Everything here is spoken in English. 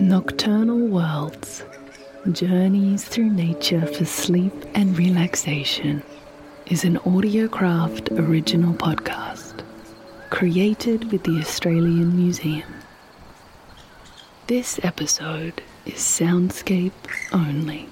Nocturnal Worlds Journeys through Nature for Sleep and Relaxation is an Audiocraft original podcast created with the Australian Museum. This episode is soundscape only.